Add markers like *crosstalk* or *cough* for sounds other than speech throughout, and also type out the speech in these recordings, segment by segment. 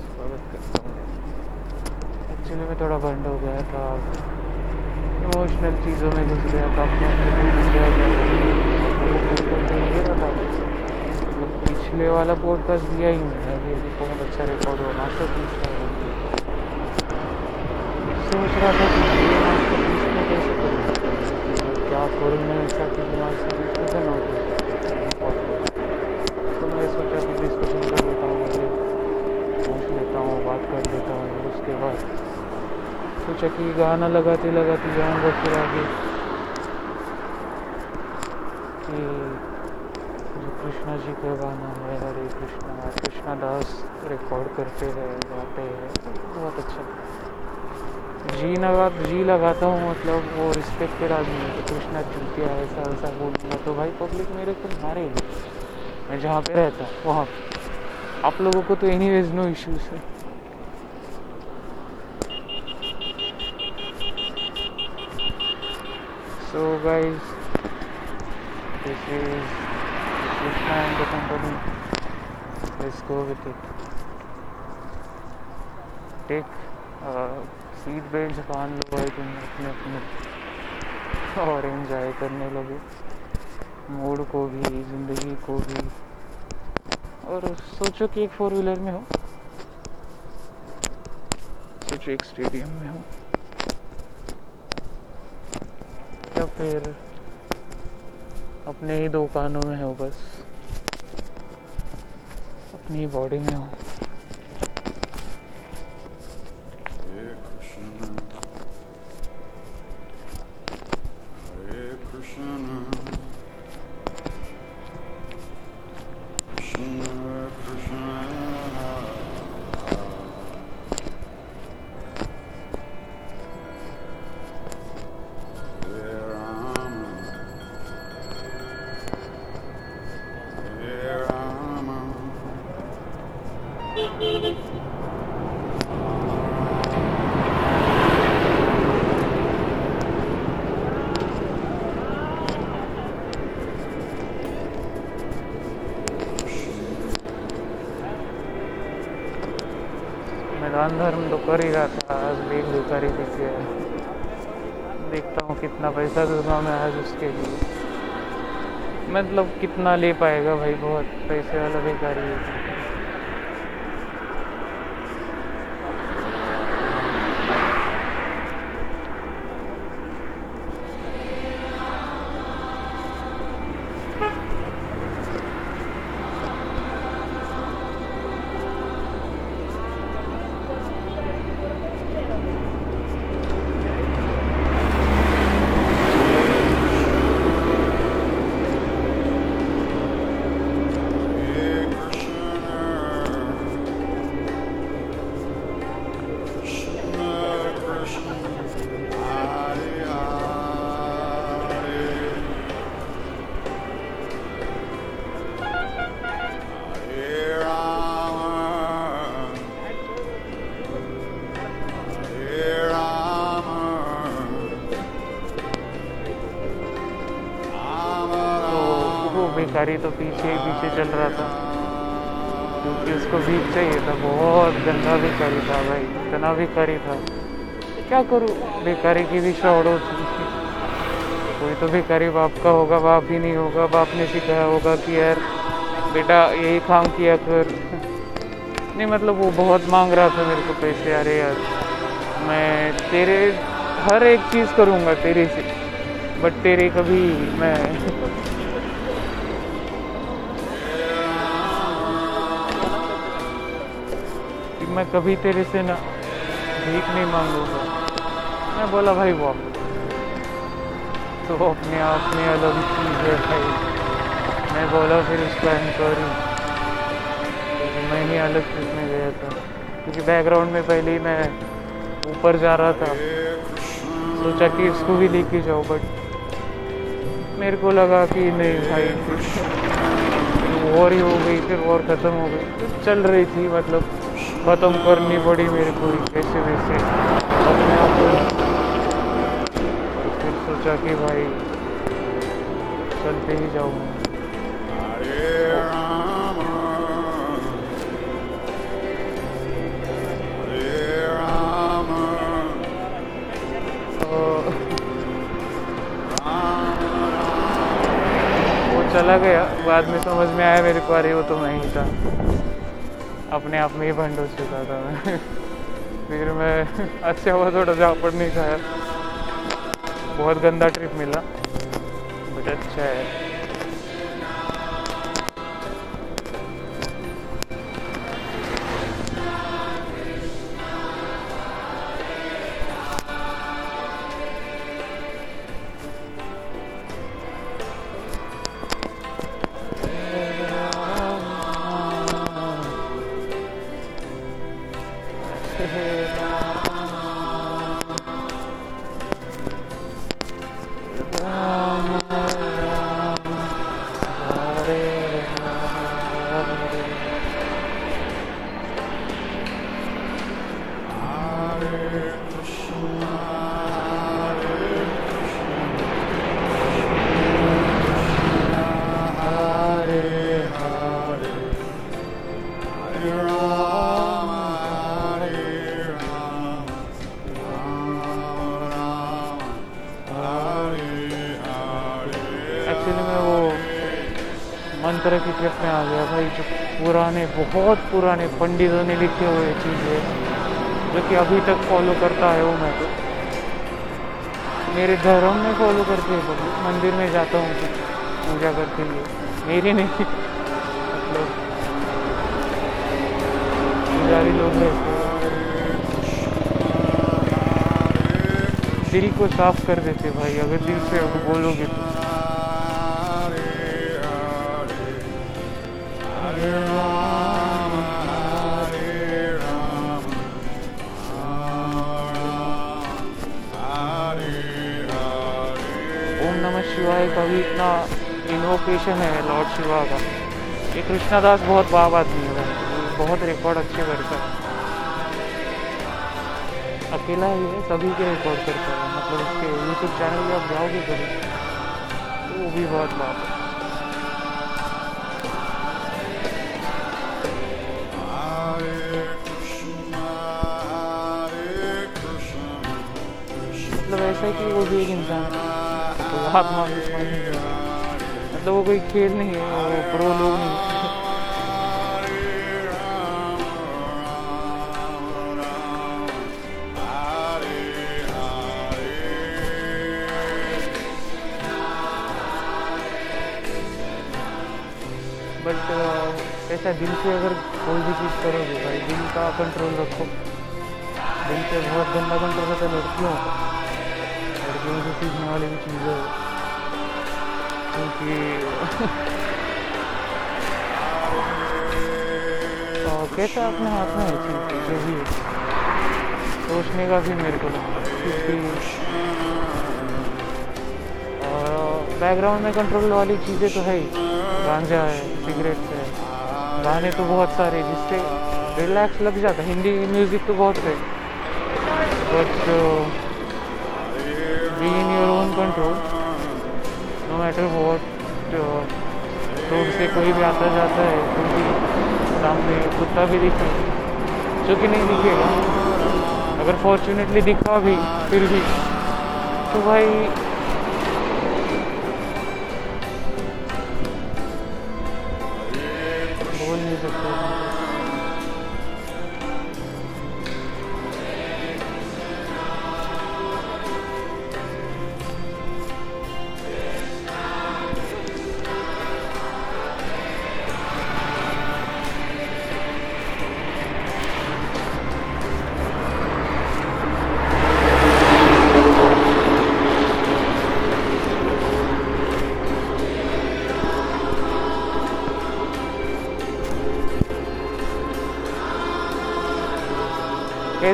स्वागत करता हूँ। एक्चुअली मैं थोड़ा बंद हो गया था। इमोशनल चीज़ों में घुस गया था मतलब पिछले वाला पॉडकास्ट दिया ही मैंने अभी अभी बहुत अच्छा रिकॉर्ड हुआ मास्टर सोच रहा था क्या करूँ मैं? ऐसा कैसे ना हो मैं सोचा कि डिस्कशन कर लेता हूँ पूछ लेता हूँ बात कर लेता हूँ उसके बाद सोचा कि गाना लगाते लगाते जाऊँगा फिर आगे। कि जो कृष्णा जी का गाना है, हरे कृष्णा कृष्णा दास रिकॉर्ड करते हैं, गाते हैं। बहुत अच्छा। जी लगा जी लगाता हूँ मतलब वो रिस्पेक्टेड आदमी है तो कृष्णा चूतिया ऐसा ऐसा बोलूँगा। तो भाई पब्लिक मेरे को मारेगी मैं जहाँ पे रहता, वहाँ। आप लोगों को तो एनी वेज नो इश्यूज़ है। So, guys, this is Krishna and the company let's go with it. Seat belt बाँध लो भाई तुम अपने अपने. और एंजॉय करने लगे. मूड को भी, ज़िंदगी को भी. और सोचो कि एक फोर व्हीलर में हो. सोचो एक स्टेडियम में हो या फिर अपने ही दो कानों में हो बस। अपनी बॉडी में हो। दान धर्म तो कर ही रहा था, आज भी एक भिखारी दिखे देखता हूँ कितना पैसा दूँगा मैं आज उसके लिए। मतलब कितना ले पाएगा भाई बहुत, पैसे वाला भिखारी है। भिखारी तो पीछे ही पीछे चल रहा था। क्योंकि उसको भीख चाहिए था, बहुत गंदा भिखारी था भाई, इतना भिखारी था। क्या करूँ? भिखारी की भी होती कोई तो भिखारी बाप का होगा, बाप ही नहीं होगा। बाप ने सिखाया होगा कि यार, बेटा यही काम किया कर। नहीं मतलब वो बहुत मांग रहा था मेरे को पैसे। अरे यार, मैं तेरे, हर एक चीज़ करूँगा तेरे से बट तेरे कभी मैं मैं कभी तेरे से ना भीख नहीं मांगूँगा। मैं बोला, भाई वो तो अपने आप में अलग चीज़ है, भाई। मैं बोला, फिर उसका इंक्वायरी क्योंकि मैं ही अलग चीज़ में गया था। क्योंकि बैकग्राउंड में पहले ही मैं ऊपर जा रहा था। सोचा कि इसको भी लेके जाओ बट मेरे को लगा कि नहीं, भाई। वॉर ही हो गई, फिर वॉर ख़त्म हो गई। चल रही थी मतलब ख़त्म करनी पड़ी मेरे को कैसे वैसे। अपने आप को फिर सोचा कि भाई, चलते ही जाऊँ। तो चला गया। बाद में समझ में आया मेरे को, अरे वो तो मैं ही था। अपने आप में ही बंद हो चुका था मैं। फिर मैं अच्छा हुआ थोड़ा झापड़ नहीं खाया बहुत गंदा ट्रिप मिला बट अच्छा है। मंत्र की ट्रिप में आ गया भाई, जो पुराने, बहुत पुराने पंडितों ने लिखे हुए चीज़ें, जो कि अभी तक फॉलो करता है वो मैं। तो मेरे धर्म में फॉलो करते हैं, मंदिर में जाता हूँ पूजा करते लिए मेरी नहीं। मतलब पुजारी लोग हैं। दिल को साफ़ कर देते भाई, अगर दिल से अब बोलोगे तो। शिवाय का भी इतना इन्वोकेशन है लॉर्ड शिवा का। ये कृष्णादास बहुत बाब आदमी है। बहुत रिकॉर्ड अच्छे करता है। अकेला ही है, सभी के रिकॉर्ड करता है। मतलब उसके यूट्यूब चैनल पे आप जाओगे कभी तो वो भी बहुत बाप है कि वो भी एक इंसान है। तो आत्मा भी समझ मतलब वो कोई खेल नहीं है, वो प्रो लोग नहीं बट ऐसा दिल से अगर कोई भी चीज़ करोगे भाई, दिल का कंट्रोल रखो। दिल से बहुत गंदा कंट्रोल होता है लड़कियों का। लड़कियों से सीखने वाली भी चीज़ें है। क्योंकि *laughs* कैसा अपने हाथ में है चीज़? जो भी है। सोचने का भी मेरे को बैकग्राउंड में कंट्रोल वाली चीज़ें तो है ही। गांजा है सिगरेट है। गाने तो बहुत सारे जिससे रिलैक्स लग जाता हिंदी म्यूज़िक तो बहुत है। But be in your own control no matter what road से कोई भी आता जाता है क्योंकि सामने कुत्ता भी दिखे जो कि नहीं दिखेगा। अगर फॉर्चुनेटली दिखा भी, फिर भी तो भाई, बोल नहीं सकते।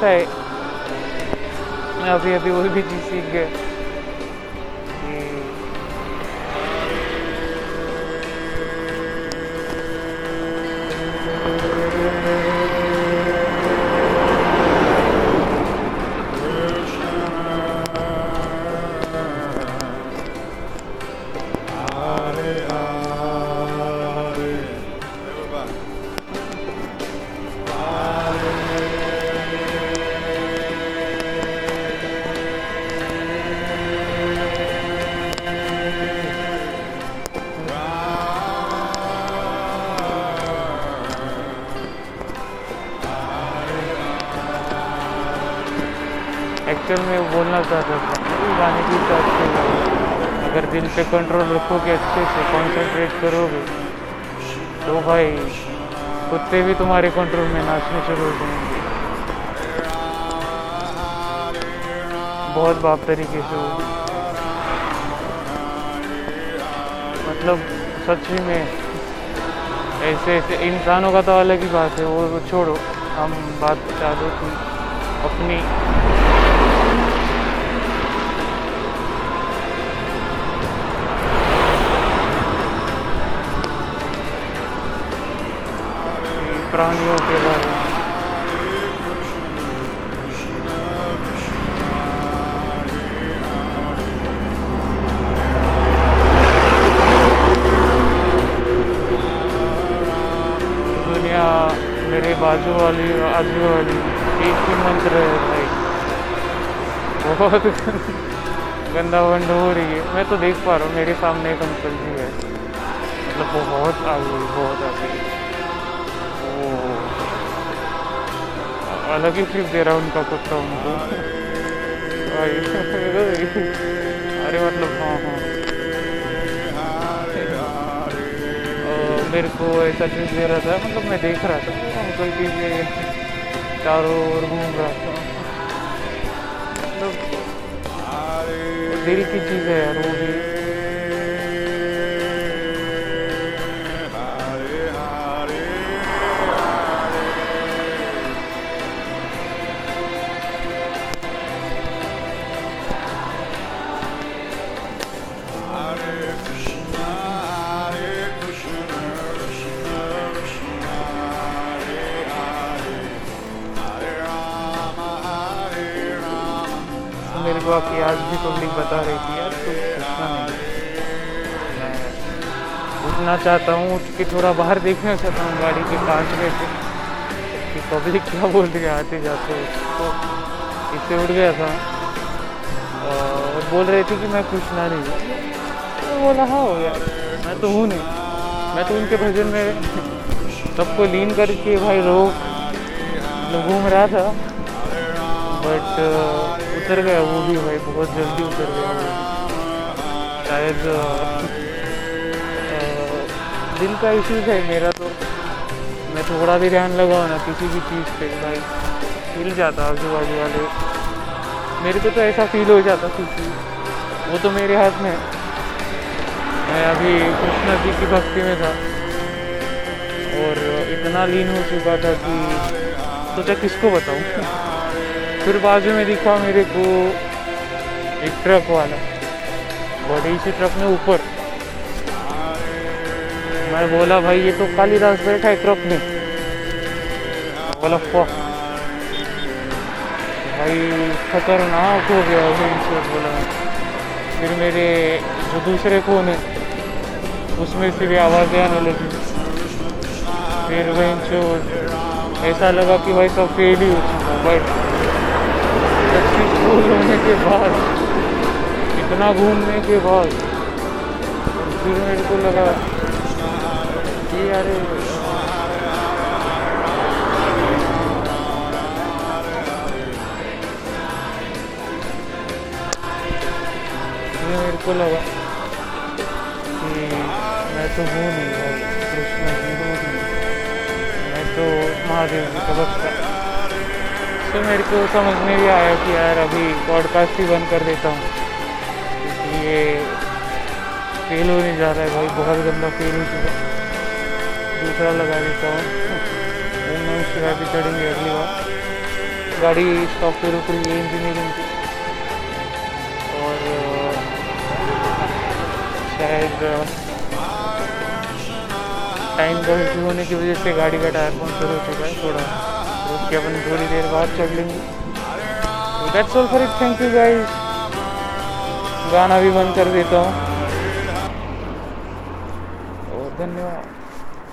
कैसा है मैं अभी अभी वही भी चीज़ सीख एक्चुअल में बोलना चाहता था। गाने की तो अच्छी लगी अगर दिल पे कंट्रोल रखोगे अच्छे से कॉन्सेंट्रेट करोगे तो भाई, कुत्ते भी तुम्हारे कंट्रोल में नाचने शुरू हो जाएँगे। बहुत बाप तरीके से वो मतलब सच ही में ऐसे ऐसे इंसानों का तो अलग ही बात है। वो छोड़ो, हम बात चालू थी अपनी प्राणियों के बारे में दुनिया मेरे बाजू वाली आजू वाली, एक ही मंत्र है भाई। बहुत *laughs* गंदा वंड हो रही है। मैं तो देख पा रहा हूँ, मेरे सामने एक अंकल जी है। मतलब बहुत आ गई बहुत आ गई अलग ही ट्रिप दे रहा है उनका कुत्ता उनको अरे मतलब हाँ हाँ मेरे को ऐसा चीज़ दे रहा था मतलब मैं देख रहा था अंकल के चारों ओर घूम रहा था मतलब दिल की चीज़ है यार वो भी मेरे को आज भी पब्लिक बता रही थी यार तू नहीं। मैं उठना चाहता हूँ उठ के थोड़ा बाहर देखना चाहता हूँ गाड़ी के कांच में से, कि पब्लिक क्या बोल रही है, आते जाते तो इससे उठ गया था। और बोल रहे थे कि मैं कृष्णा नहीं। तो बोला हाँ हो यार मैं तो हूँ नहीं। मैं तो उनके भजन में सबको लीन करके भाई रोक घूम रहा था। बट उतर गया, वो भी भाई, बहुत जल्दी उतर गया वो शायद दिल का इश्यूज़ है मेरा तो। मैं थोड़ा भी ध्यान लगाऊँ ना, किसी भी चीज़ पे, भाई। हिल जाता आजू बाजू वाले। मेरे को तो ऐसा फील हो जाता किसी, वो तो मेरे हाथ में मैं अभी कृष्णा जी की भक्ति में था। और इतना लीन हो चुका था कि सोचा किसको बताऊँ? *laughs* फिर बाजू में दिखा मेरे को एक ट्रक वाला। बड़ी सी ट्रक में ऊपर। मैं बोला, भाई, ये तो कालीदास बैठा है ट्रक में। बोला फक भाई, खतरनाक हो गया इनसे बोला। फिर मेरे जो दूसरे फ़ोन है, उसमें से भी आवाज़ें आने लगी। फिर वहीं ऐसा लगा कि भाई सब फेल ही हो चुका बट सक्सेसफुल होने के बाद, इतना घूमने के बाद फिर मेरे को लगा कि अरे मेरे को लगा कि मैं तो हूँ नहीं कृष्ण जी हूँ नहीं। मैं तो महादेव जी का भक्त तो मेरे को समझ में भी आया कि यार अभी पॉडकास्ट ही बंद कर देता हूँ। ये फेल होने जा रहा है भाई, बहुत गंदा फेल हो चुका दूसरा लगा देता हूँ। ओम नमः शिवाय भी चढ़ेंगे अगली बार। गाड़ी स्टॉप पे रुक रही है इंजीनियरिंग की। और शायद टाइम का होने की वजह से गाड़ी का टायर पंक्चर हो चुका है थोड़ा। रुक के अपन थोड़ी देर बाद चढ़ लेंगे that's all for it thank you guys गाना भी बंद कर देता हूँ.